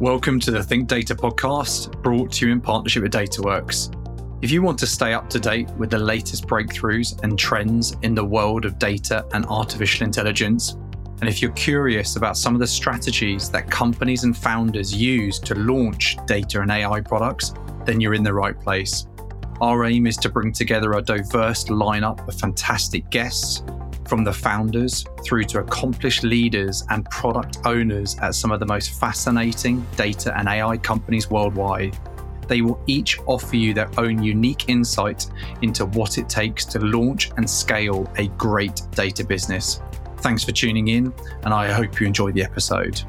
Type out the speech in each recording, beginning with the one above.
Welcome to the Think Data podcast, brought to you in partnership with DataWorks. If you want to stay up to date with the latest breakthroughs and trends in the world of data and artificial intelligence, and if you're curious about some of the strategies that companies and founders use to launch data and AI products, then you're in the right place. Our aim is to bring together a diverse lineup of fantastic guests from the founders through to accomplished leaders and product owners at some of the most fascinating data and AI companies worldwide. They will each offer you their own unique insight into what it takes to launch and scale a great data business. Thanks for tuning in, and I hope you enjoy the episode.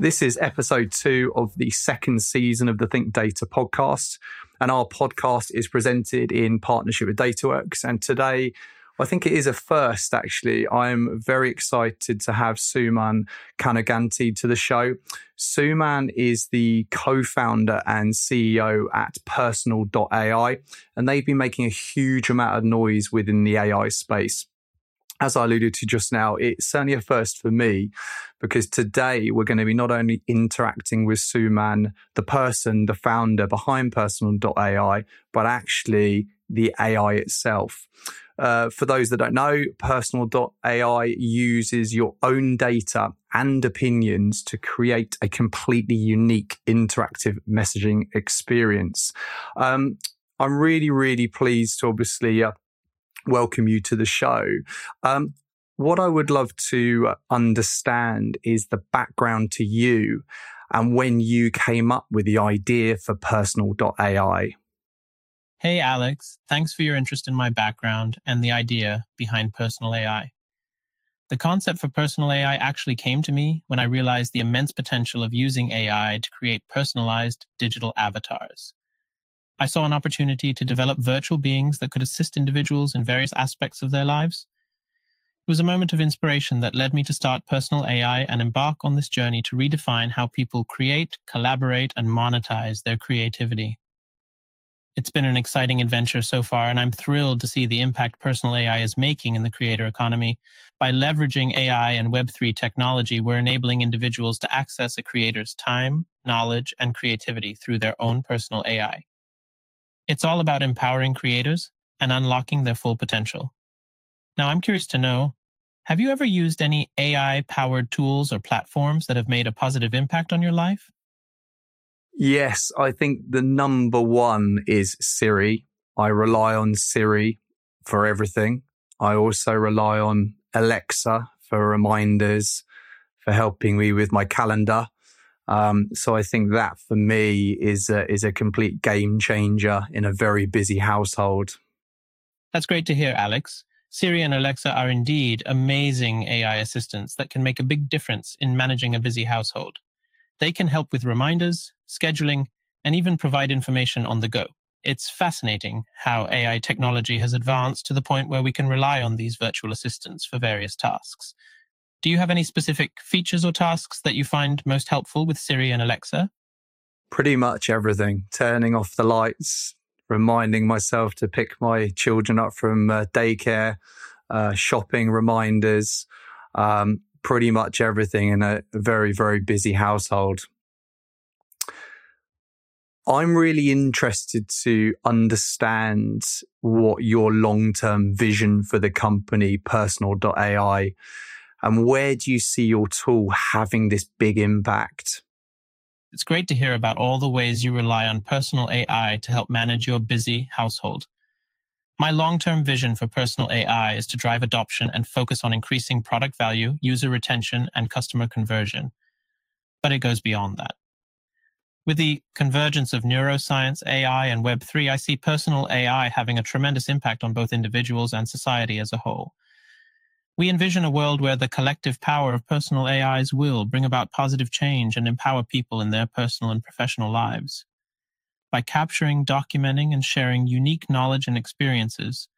This is episode two of the second season of the Think Data podcast. And our podcast is presented in partnership with DataWorks. And today, I think it is a first, actually. I'm very excited to have Suman Kanuganti to the show. Suman is the co founder and CEO at Personal.ai, and they've been making a huge amount of noise within the AI space as I alluded to just now, it's certainly a first for me because today we're going to be not only interacting with Suman, the person, the founder behind personal.ai, but actually the AI itself. Uh, for those that don't know, personal.ai uses your own data and opinions to create a completely unique interactive messaging experience. Um, I'm really, really pleased to obviously uh, welcome you to the show. Um, what I would love to understand is the background to you and when you came up with the idea for personal.ai. Hey, Alex. Thanks for your interest in my background and the idea behind personal AI. The concept for personal AI actually came to me when I realized the immense potential of using AI to create personalized digital avatars. I saw an opportunity to develop virtual beings that could assist individuals in various aspects of their lives. It was a moment of inspiration that led me to start personal AI and embark on this journey to redefine how people create, collaborate, and monetize their creativity. It's been an exciting adventure so far, and I'm thrilled to see the impact personal AI is making in the creator economy. By leveraging AI and Web3 technology, we're enabling individuals to access a creator's time, knowledge, and creativity through their own personal AI. It's all about empowering creators and unlocking their full potential. Now, I'm curious to know have you ever used any AI powered tools or platforms that have made a positive impact on your life? Yes, I think the number one is Siri. I rely on Siri for everything. I also rely on Alexa for reminders, for helping me with my calendar. Um, so I think that for me is a, is a complete game changer in a very busy household. That's great to hear, Alex. Siri and Alexa are indeed amazing AI assistants that can make a big difference in managing a busy household. They can help with reminders, scheduling, and even provide information on the go. It's fascinating how AI technology has advanced to the point where we can rely on these virtual assistants for various tasks. Do you have any specific features or tasks that you find most helpful with Siri and Alexa? Pretty much everything. Turning off the lights, reminding myself to pick my children up from uh, daycare, uh, shopping reminders, um, pretty much everything in a very, very busy household. I'm really interested to understand what your long term vision for the company, personal.ai, and where do you see your tool having this big impact? It's great to hear about all the ways you rely on personal AI to help manage your busy household. My long term vision for personal AI is to drive adoption and focus on increasing product value, user retention, and customer conversion. But it goes beyond that. With the convergence of neuroscience, AI, and Web3, I see personal AI having a tremendous impact on both individuals and society as a whole. We envision a world where the collective power of personal AIs will bring about positive change and empower people in their personal and professional lives. By capturing, documenting, and sharing unique knowledge and experiences,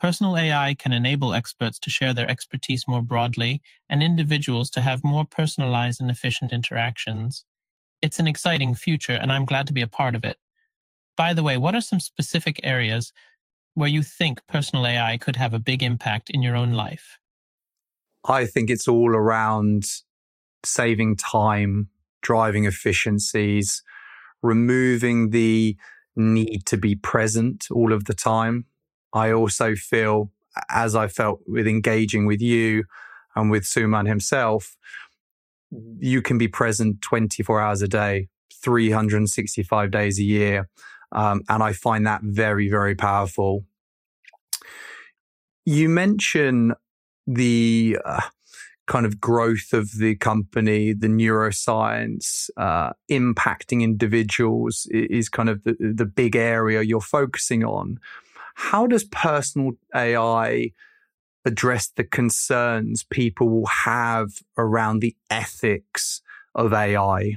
personal AI can enable experts to share their expertise more broadly and individuals to have more personalized and efficient interactions. It's an exciting future, and I'm glad to be a part of it. By the way, what are some specific areas where you think personal AI could have a big impact in your own life? I think it's all around saving time, driving efficiencies, removing the need to be present all of the time. I also feel, as I felt with engaging with you and with Suman himself, you can be present 24 hours a day, 365 days a year. Um, and I find that very, very powerful. You mention the uh, kind of growth of the company, the neuroscience, uh, impacting individuals is kind of the, the big area you're focusing on. How does personal AI address the concerns people will have around the ethics of AI?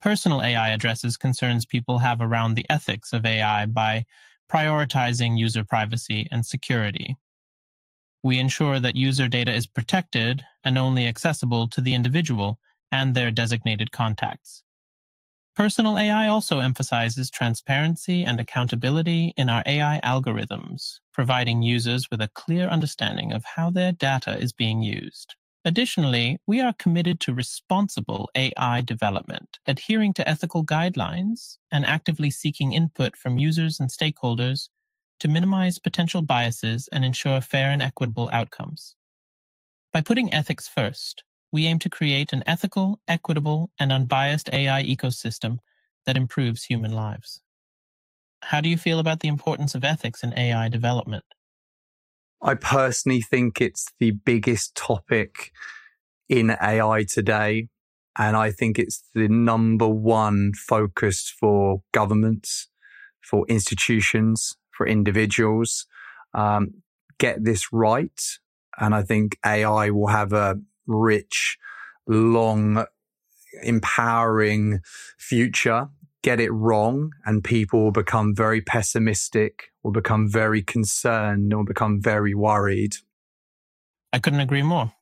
Personal AI addresses concerns people have around the ethics of AI by prioritizing user privacy and security. We ensure that user data is protected and only accessible to the individual and their designated contacts. Personal AI also emphasizes transparency and accountability in our AI algorithms, providing users with a clear understanding of how their data is being used. Additionally, we are committed to responsible AI development, adhering to ethical guidelines and actively seeking input from users and stakeholders to minimize potential biases and ensure fair and equitable outcomes. By putting ethics first, we aim to create an ethical, equitable, and unbiased AI ecosystem that improves human lives. How do you feel about the importance of ethics in AI development? I personally think it's the biggest topic in AI today. And I think it's the number one focus for governments, for institutions, for individuals. Um, get this right. And I think AI will have a rich, long, empowering future. Get it wrong, and people will become very pessimistic, will become very concerned, will become very worried. I couldn't agree more.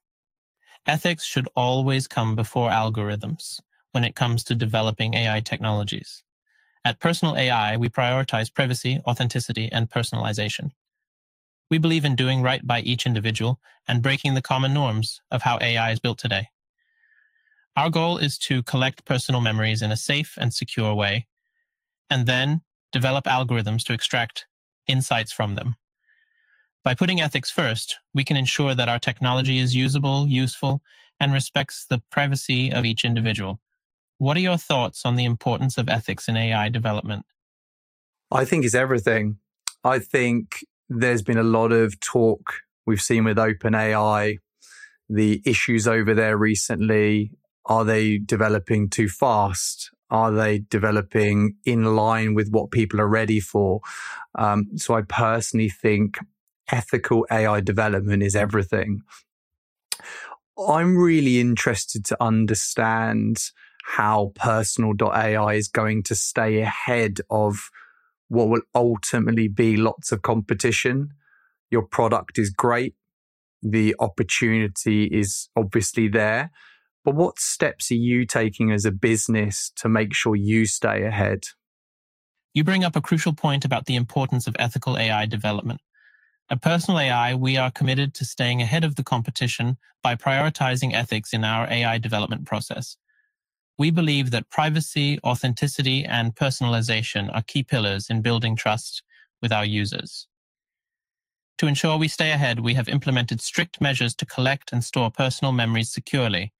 Ethics should always come before algorithms when it comes to developing AI technologies. At Personal AI, we prioritize privacy, authenticity, and personalization. We believe in doing right by each individual and breaking the common norms of how AI is built today. Our goal is to collect personal memories in a safe and secure way, and then develop algorithms to extract insights from them. By putting ethics first, we can ensure that our technology is usable, useful, and respects the privacy of each individual. What are your thoughts on the importance of ethics in AI development? I think it's everything. I think there's been a lot of talk we've seen with OpenAI, the issues over there recently. Are they developing too fast? Are they developing in line with what people are ready for? Um, so I personally think ethical AI development is everything. I'm really interested to understand how personal.ai is going to stay ahead of what will ultimately be lots of competition. Your product is great. The opportunity is obviously there. But what steps are you taking as a business to make sure you stay ahead? You bring up a crucial point about the importance of ethical AI development. At Personal AI, we are committed to staying ahead of the competition by prioritizing ethics in our AI development process. We believe that privacy, authenticity, and personalization are key pillars in building trust with our users. To ensure we stay ahead, we have implemented strict measures to collect and store personal memories securely,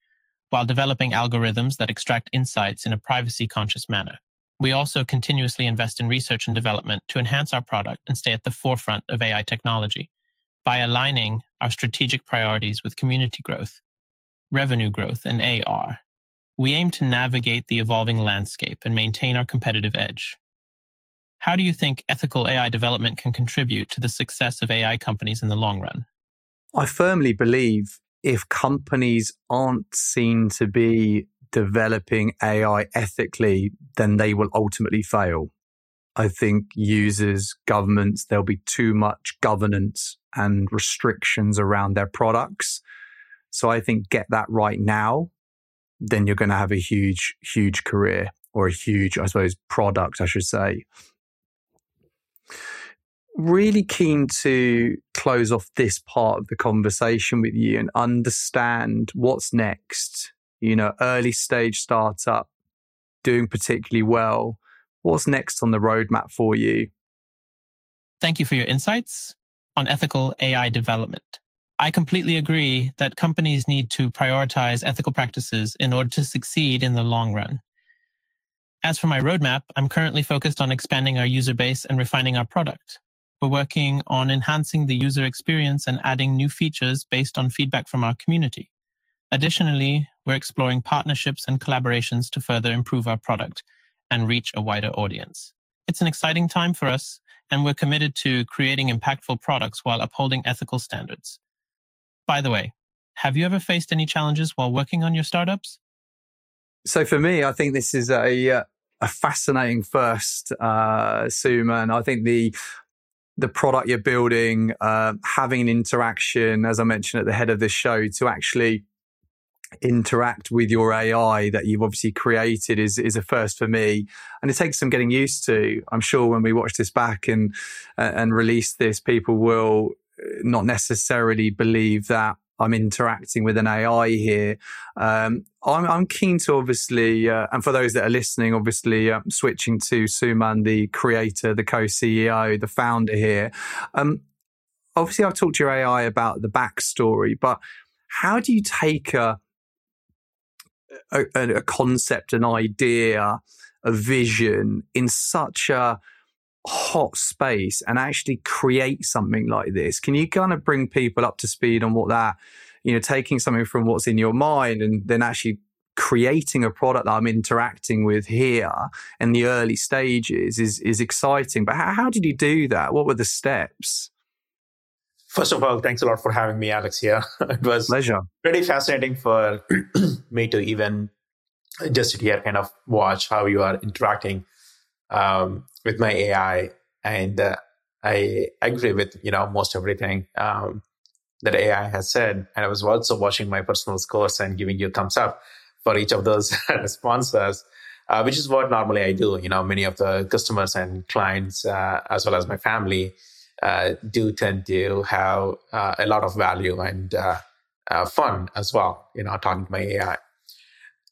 while developing algorithms that extract insights in a privacy conscious manner. We also continuously invest in research and development to enhance our product and stay at the forefront of AI technology by aligning our strategic priorities with community growth, revenue growth, and AR we aim to navigate the evolving landscape and maintain our competitive edge. How do you think ethical AI development can contribute to the success of AI companies in the long run? I firmly believe if companies aren't seen to be developing AI ethically, then they will ultimately fail. I think users, governments, there'll be too much governance and restrictions around their products. So I think get that right now then you're going to have a huge, huge career or a huge, I suppose, product, I should say. Really keen to close off this part of the conversation with you and understand what's next. you know, early stage startup, doing particularly well. What's next on the roadmap for you? Thank you for your insights on ethical AI development. I completely agree that companies need to prioritize ethical practices in order to succeed in the long run. As for my roadmap, I'm currently focused on expanding our user base and refining our product. We're working on enhancing the user experience and adding new features based on feedback from our community. Additionally, we're exploring partnerships and collaborations to further improve our product and reach a wider audience. It's an exciting time for us, and we're committed to creating impactful products while upholding ethical standards. By the way, have you ever faced any challenges while working on your startups? So for me, I think this is a uh, a fascinating first, uh, Suman. I think the the product you're building, uh, having an interaction, as I mentioned at the head of this show, to actually interact with your AI that you've obviously created is is a first for me, and it takes some getting used to. I'm sure when we watch this back and uh, and release this, people will not necessarily believe that I'm interacting with an AI here. Um, I'm, I'm, keen to obviously, uh, and for those that are listening, obviously uh, switching to Suman, the creator, the co-CEO, the founder here. Um, obviously, I've talked to your AI about the backstory, but how do you take a a, a concept, an idea, a vision in such a hot space and actually create something like this? Can you kind of bring people up to speed on what that, you know, taking something from what's in your mind and then actually creating a product that I'm interacting with here in the early stages is is exciting. But how, how did you do that? What were the steps? First of all, thanks a lot for having me, Alex. Here, it was pleasure. Pretty fascinating for me to even just here, kind of watch how you are interacting um, with my AI, and uh, I agree with you know most everything um, that AI has said. And I was also watching my personal scores and giving you thumbs up for each of those responses. Uh, which is what normally I do. You know, many of the customers and clients, uh, as well as my family, uh, do tend to have uh, a lot of value and uh, fun as well, you know, talking to my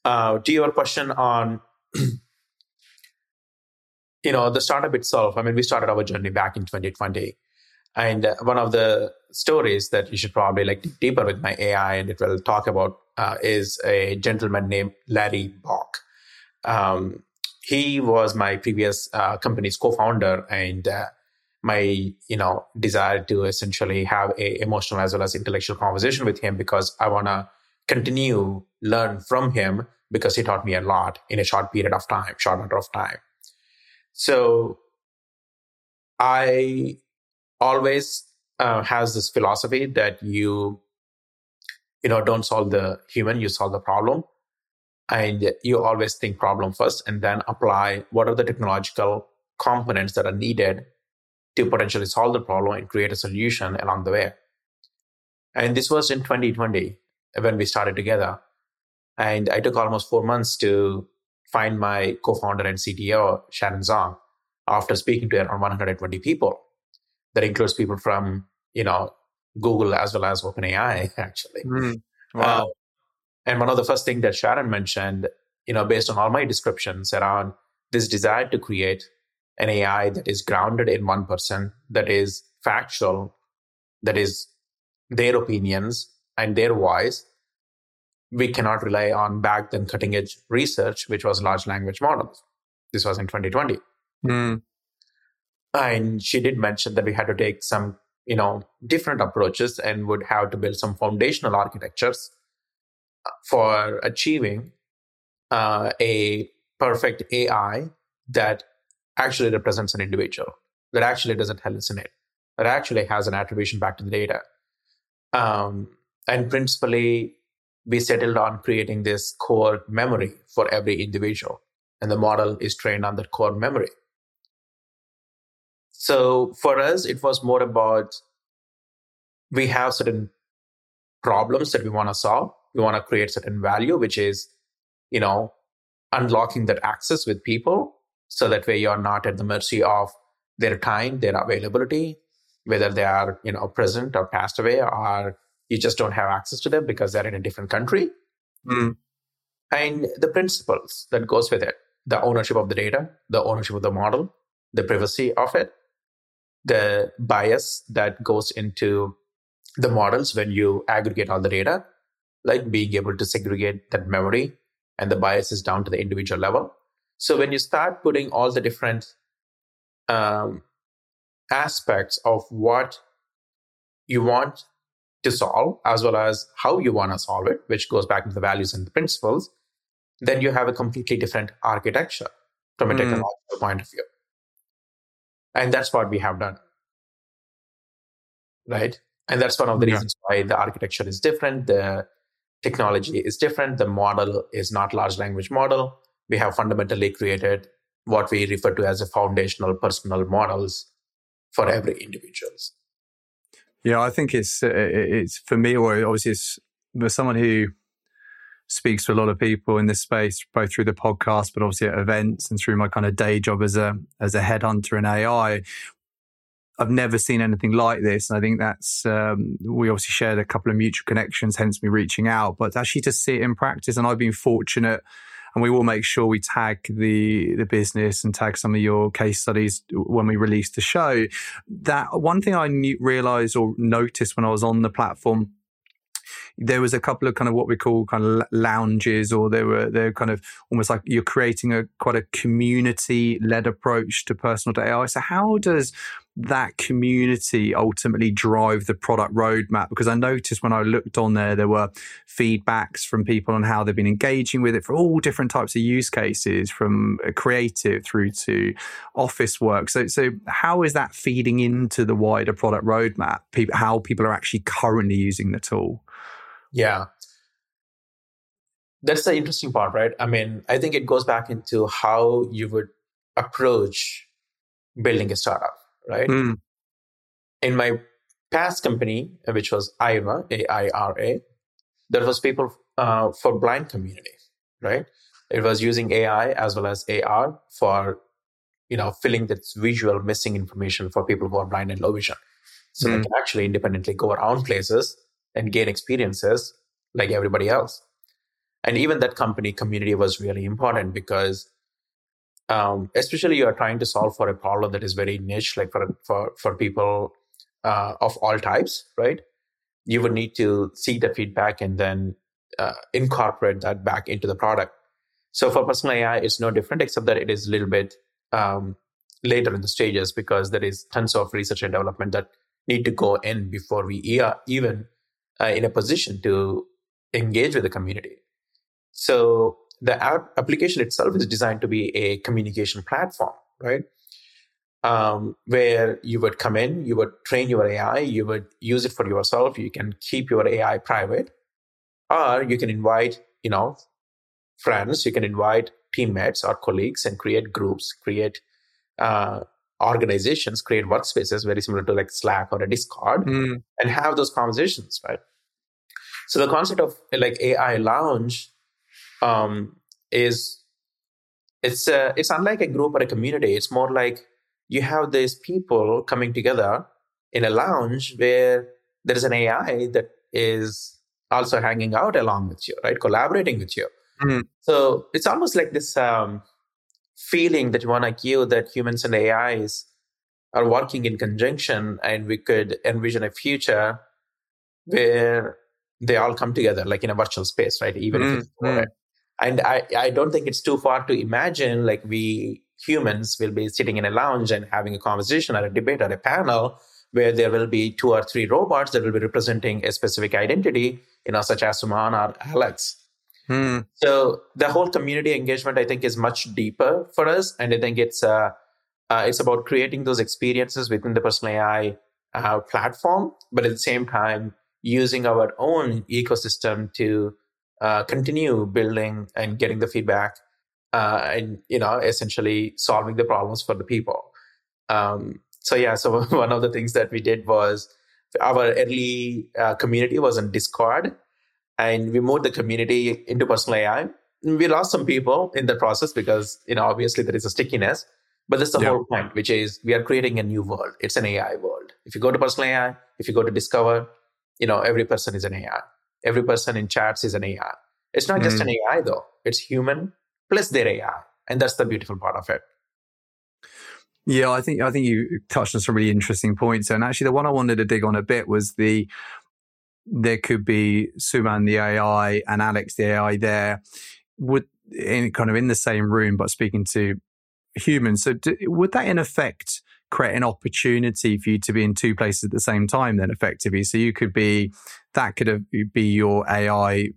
AI. To your question on, you know, the startup itself, I mean, we started our journey back in 2020. And uh, one of the stories that you should probably like dig deeper with my AI and it will talk about uh, is a gentleman named Larry Bock. Um, he was my previous uh, company's co-founder and my you know desire to essentially have a emotional as well as intellectual conversation with him because i want to continue learn from him because he taught me a lot in a short period of time short amount of time so i always uh, has this philosophy that you you know don't solve the human you solve the problem and you always think problem first and then apply what are the technological components that are needed to potentially solve the problem and create a solution along the way. And this was in 2020 when we started together. And I took almost four months to find my co founder and CTO, Sharon Zhang, after speaking to around 120 people. That includes people from, you know, Google as well as OpenAI, actually. Mm, wow. Uh, and one of the first things that Sharon mentioned, you know, based on all my descriptions around this desire to create an AI that is grounded in one person, that is factual, that is their opinions and their voice, we cannot rely on back then cutting edge research, which was large language models. This was in 2020. Mm. And she did mention that we had to take some, you know, different approaches and would have to build some foundational architectures for achieving uh, a perfect AI that actually represents an individual, that actually doesn't hallucinate, that actually has an attribution back to the data. Um, and principally, we settled on creating this core memory for every individual. And the model is trained on that core memory. So for us, it was more about we have certain problems that we want to solve. We want to create certain value, which is, you know, unlocking that access with people so that way you're not at the mercy of their time, their availability, whether they are, you know, present or passed away, or you just don't have access to them because they're in a different country. Mm. and the principles that goes with it the ownership of the data the ownership of the model the privacy of it the bias that goes into the models when you aggregate all the data like being able to segregate that memory and the biases down to the individual level so when you start putting all the different um, aspects of what you want to solve as well as how you want to solve it which goes back to the values and the principles then you have a completely different architecture from a mm. technological point of view. And that's what we have done. Right. And that's one of the yeah. reasons why the architecture is different. The technology is different. The model is not large language model. We have fundamentally created what we refer to as a foundational personal models for every individuals. Yeah, I think it's it's for me, or obviously it's for someone who speaks to a lot of people in this space, both through the podcast, but obviously at events and through my kind of day job as a as a headhunter in AI. I've never seen anything like this, and I think that's um, we obviously shared a couple of mutual connections, hence me reaching out. But actually to see it in practice, and I've been fortunate and we will make sure we tag the the business and tag some of your case studies when we release the show. That one thing I realized or noticed when I was on the platform there was a couple of kind of what we call kind of lounges, or they were they're kind of almost like you're creating a quite a community led approach to personal AI. So how does that community ultimately drive the product roadmap? Because I noticed when I looked on there, there were feedbacks from people on how they've been engaging with it for all different types of use cases, from uh, creative through to office work. So, so how is that feeding into the wider product roadmap? how people are actually currently using the tool? Yeah. That's the interesting part, right? I mean, I think it goes back into how you would approach building a startup, right? Mm. In my past company, which was AIRA, A-I-R-A, there was people uh, for blind community, right? It was using AI as well as AR for, you know, filling this visual missing information for people who are blind and low vision. So mm. they can actually independently go around places and gain experiences like everybody else. And even that company community was really important because, um, especially you are trying to solve for a problem that is very niche, like for for for people uh, of all types, right? You would need to see the feedback and then uh, incorporate that back into the product. So for personal AI, it's no different, except that it is a little bit um, later in the stages because there is tons of research and development that need to go in before we are even uh, in a position to engage with the community. So the app application itself is designed to be a communication platform, right? Um, where you would come in, you would train your AI, you would use it for yourself. You can keep your AI private, or you can invite, you know, friends. You can invite teammates or colleagues and create groups, create uh, organizations, create workspaces very similar to like Slack or a Discord, mm. and have those conversations, right? So the concept of like AI lounge um, is it's uh, it's unlike a group or a community. It's more like you have these people coming together in a lounge where there is an AI that is also hanging out along with you, right? Collaborating with you. Mm-hmm. So it's almost like this um, feeling that you want to give that humans and AIs are working in conjunction, and we could envision a future where they all come together like in a virtual space, right? Even mm, if it's mm. And I, I don't think it's too far to imagine like we humans will be sitting in a lounge and having a conversation or a debate or a panel where there will be two or three robots that will be representing a specific identity, you know, such as Suman or Alex. Hmm. So the whole community engagement, I think, is much deeper for us, and I think it's uh, uh, it's about creating those experiences within the personal AI uh, platform, but at the same time, using our own ecosystem to uh, continue building and getting the feedback uh, and you know essentially solving the problems for the people. Um, so yeah so one of the things that we did was our early uh, community was on discord and we moved the community into personal ai we lost some people in the process because you know obviously there is a stickiness but that's the yeah. whole point which is we are creating a new world. It's an ai world. If you go to personal ai if you go to discover you know every person is an ai every person in chats is an ai It's not mm-hmm. just an AI though; it's human plus their AI, and that's the beautiful part of it. Yeah, I think I think you touched on some really interesting points, and actually, the one I wanted to dig on a bit was the there could be Suman the AI and Alex the AI there would in kind of in the same room but speaking to humans. So do, would that in effect create an opportunity for you to be in two places at the same time then effectively? So you could be that could be your AI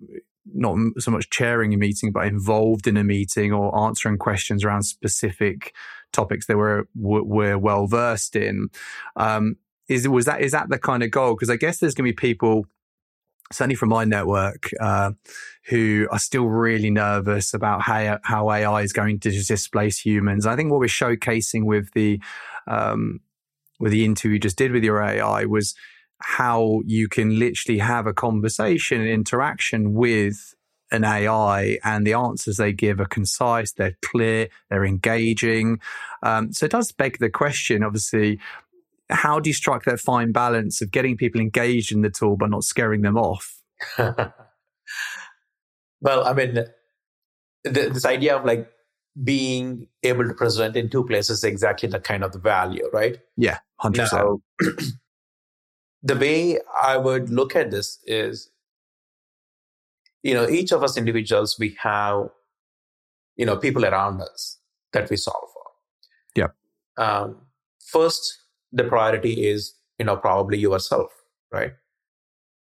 not so much chairing a meeting but involved in a meeting or answering questions around specific topics they we're we're well versed in. Um, is was that is that the kind of goal? Because I guess there's going to be people certainly from my network, uh, who are still really nervous about how, how AI is going to displace humans. I think what we're showcasing with the um, with the interview you just did with your AI was how you can literally have a conversation and interaction with an AI and the answers they give are concise, they're clear, they're engaging. Um, so it does beg the question, obviously, how do you strike that fine balance of getting people engaged in the tool but not scaring them off? well, I mean, the, this idea of like being able to present in two places exactly the kind of the value, right? Yeah, 100%. Now, the way I would look at this is, you know, each of us individuals, we have, you know, people around us that we solve for. Yeah. Um, first, the priority is, you know, probably yourself, right?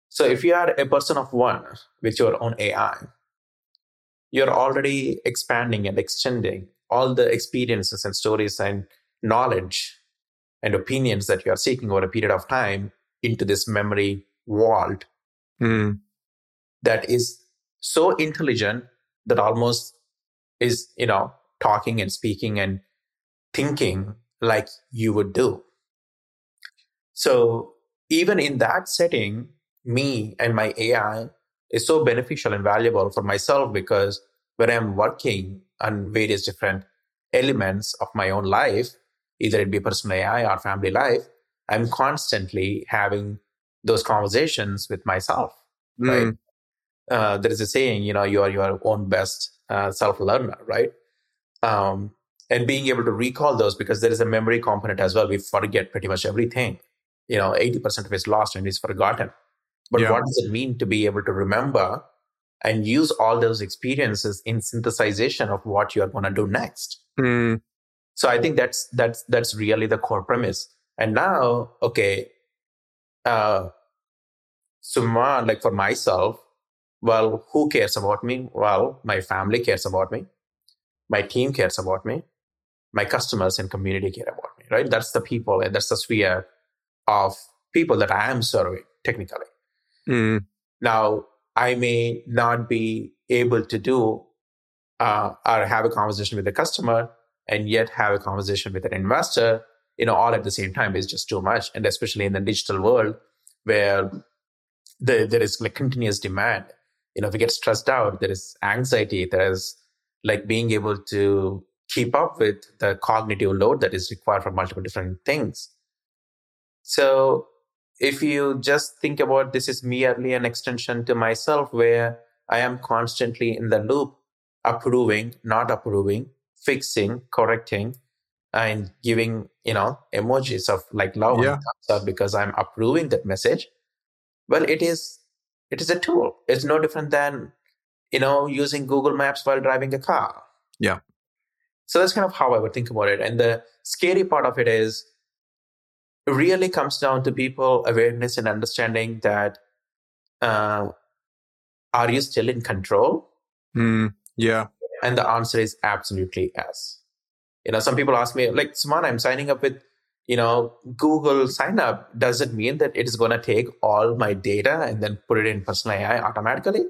So if you are a person of one with your own AI, you're already expanding and extending all the experiences and stories and knowledge and opinions that you are seeking over a period of time into this memory vault mm. that is so intelligent that almost is, you know, talking and speaking and thinking like you would do. So even in that setting, me and my AI is so beneficial and valuable for myself because when I'm working on various different elements of my own life, either it be personal AI or family life, I'm constantly having those conversations with myself. Mm. Right? Uh, there is a saying, you know, you are your own best uh, self learner, right? Um, and being able to recall those because there is a memory component as well. We forget pretty much everything you know 80% of it's lost and it's forgotten but yeah. what does it mean to be able to remember and use all those experiences in synthesization of what you're going to do next mm. so i think that's that's that's really the core premise and now okay uh Suman like for myself well who cares about me well my family cares about me my team cares about me my customers and community care about me right that's the people and that's the sphere of people that I am serving technically. Mm. Now, I may not be able to do uh, or have a conversation with a customer and yet have a conversation with an investor, you know, all at the same time is just too much. And especially in the digital world where the, there is like continuous demand. You know, if we get stressed out, there is anxiety, there is like being able to keep up with the cognitive load that is required for multiple different things. So if you just think about this is merely an extension to myself where I am constantly in the loop, approving, not approving, fixing, correcting, and giving, you know, emojis of like love yeah. because I'm approving that message. Well, it is it is a tool. It's no different than, you know, using Google Maps while driving a car. Yeah. So that's kind of how I would think about it. And the scary part of it is really comes down to people awareness and understanding that uh, are you still in control? Mm, yeah. And the answer is absolutely yes. You know, some people ask me, like, Suman, I'm signing up with, you know, Google sign up. Does it mean that it is going to take all my data and then put it in personal AI automatically?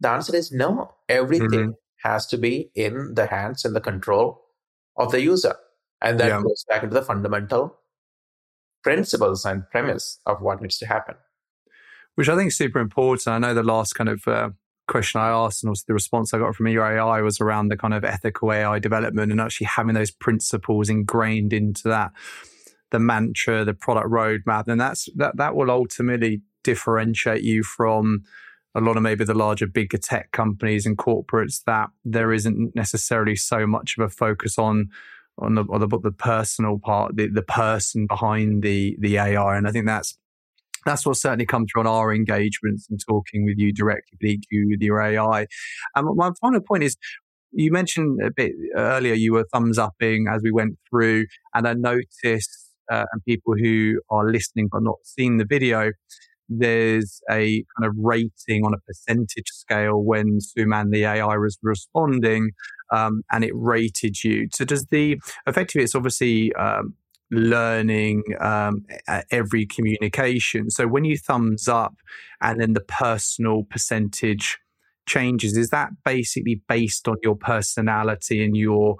The answer is no. Everything mm-hmm. has to be in the hands and the control of the user. And that yeah. goes back into the fundamental principles and premise of what needs to happen. Which I think is super important. I know the last kind of uh, question I asked and also the response I got from your AI was around the kind of ethical AI development and actually having those principles ingrained into that, the mantra, the product roadmap. And that's that that will ultimately differentiate you from a lot of maybe the larger, bigger tech companies and corporates that there isn't necessarily so much of a focus on on the on the, the personal part, the, the person behind the the AI, and I think that's that's what certainly come through on our engagements and talking with you directly, with your AI. And my final point is, you mentioned a bit earlier you were thumbs upping as we went through, and I noticed, uh, and people who are listening but not seeing the video, there's a kind of rating on a percentage scale when Suman the AI was responding, um, and it rated you. So does the effectively it's obviously um, learning um, every communication. So when you thumbs up and then the personal percentage changes, is that basically based on your personality and your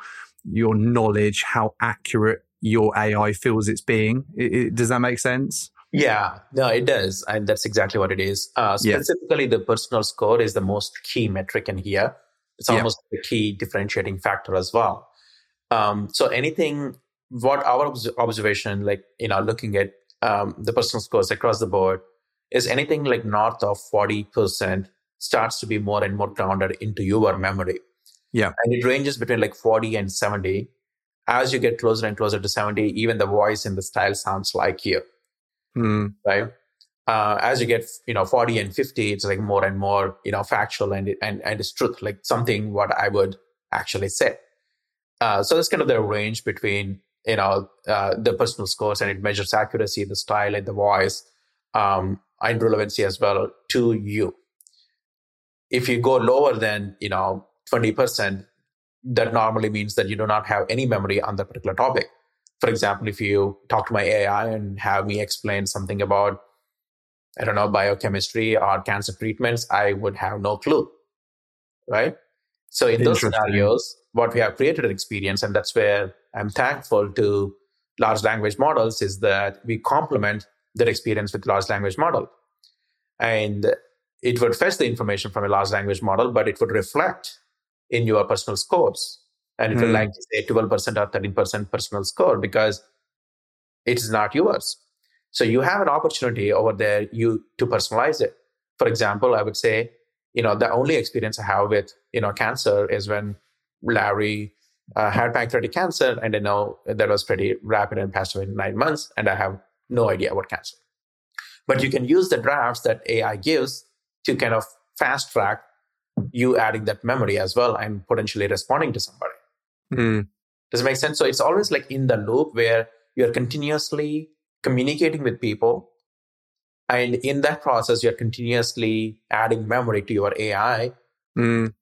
your knowledge, how accurate your AI feels it's being? It, it, does that make sense? Yeah, no, it does. And that's exactly what it is. Uh, specifically, yeah. the personal score is the most key metric in here. It's almost yeah. the key differentiating factor as well. Um, so anything, what our observation, like, you know, looking at um, the personal scores across the board, is anything like north of 40% starts to be more and more grounded into your memory. Yeah. And it ranges between like 40 and 70. As you get closer and closer to 70, even the voice and the style sounds like you mm. right? Uh, as you get, you know, 40 and 50, it's like more and more, you know, factual and, and, and it's truth, like something what I would actually say. Uh, so that's kind of the range between, you know, uh, the personal scores and it measures accuracy, the style and the voice, um, and relevancy as well to you. If you go lower than, you know, 20%, that normally means that you do not have any memory on that particular topic. For example, if you talk to my AI and have me explain something about, I don't know, biochemistry or cancer treatments, I would have no clue. Right. So in those scenarios, what we have created an experience, and that's where I'm thankful to large language models, is that we complement their experience with large language model. And it would fetch the information from a large language model, but it would reflect in your personal scores and it will hmm. like say 12% or 13% personal score because it is not yours. So you have an opportunity over there you to personalize it. For example i would say you know the only experience i have with you know cancer is when larry uh, had pancreatic cancer and i know that was pretty rapid and passed away in nine months and i have no idea what cancer. But you can use the drafts that ai gives to kind of fast track you adding that memory as well and potentially responding to somebody Mm. Does it make sense? So it's always like in the loop where you're continuously communicating with people. And in that process, you're continuously adding memory to your AI, mm.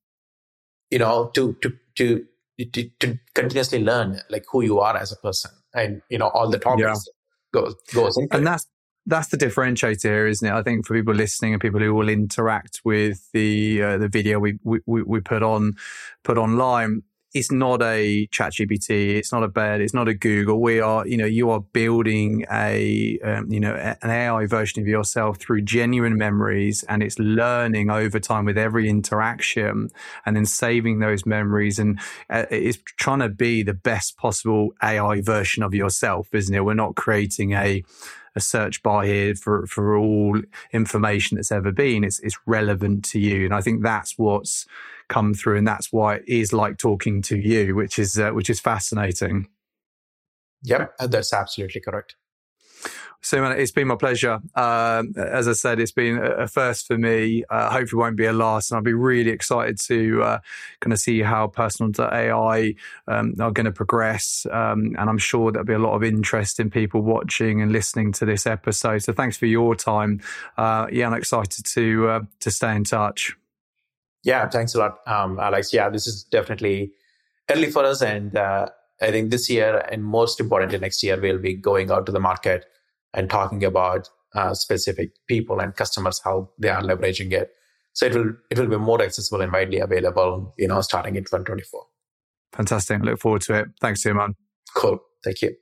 you know, to, to, to, to, to, continuously learn like who you are as a person and, you know, all the topics yeah. goes, goes into And it. that's, that's the differentiator here, isn't it? I think for people listening and people who will interact with the uh, the video we, we we put on put online, it's not a chat gpt it's not a bed it's not a google. We are you know you are building a um, you know an ai version of yourself through genuine memories and it's learning over time with every interaction and then saving those memories and uh, it's trying to be the best possible ai version of yourself isn't it? We're not creating a a search bar here for, for all information that's ever been. It's, it's relevant to you. And I think that's what's come through. And that's why it is like talking to you, which is, uh, which is fascinating. Yep. That's absolutely correct. Suman, it's been my pleasure. Um, as I said, it's been a first for me. Uh, hopefully, won't be a last. And I'll be really excited to uh, kind of see how personal AI um, are going to progress. Um, and I'm sure there'll be a lot of interest in people watching and listening to this episode. So thanks for your time. Uh, yeah, I'm excited to uh, to stay in touch. Yeah, thanks a lot, um, Alex. Yeah, this is definitely early for us, and uh, I think this year and most importantly next year we'll be going out to the market and talking about uh, specific people and customers how they are leveraging it. So it will it will be more accessible and widely available, you know, starting in 2024. Fantastic. Look forward to it. Thanks, Suman. Cool. Thank you.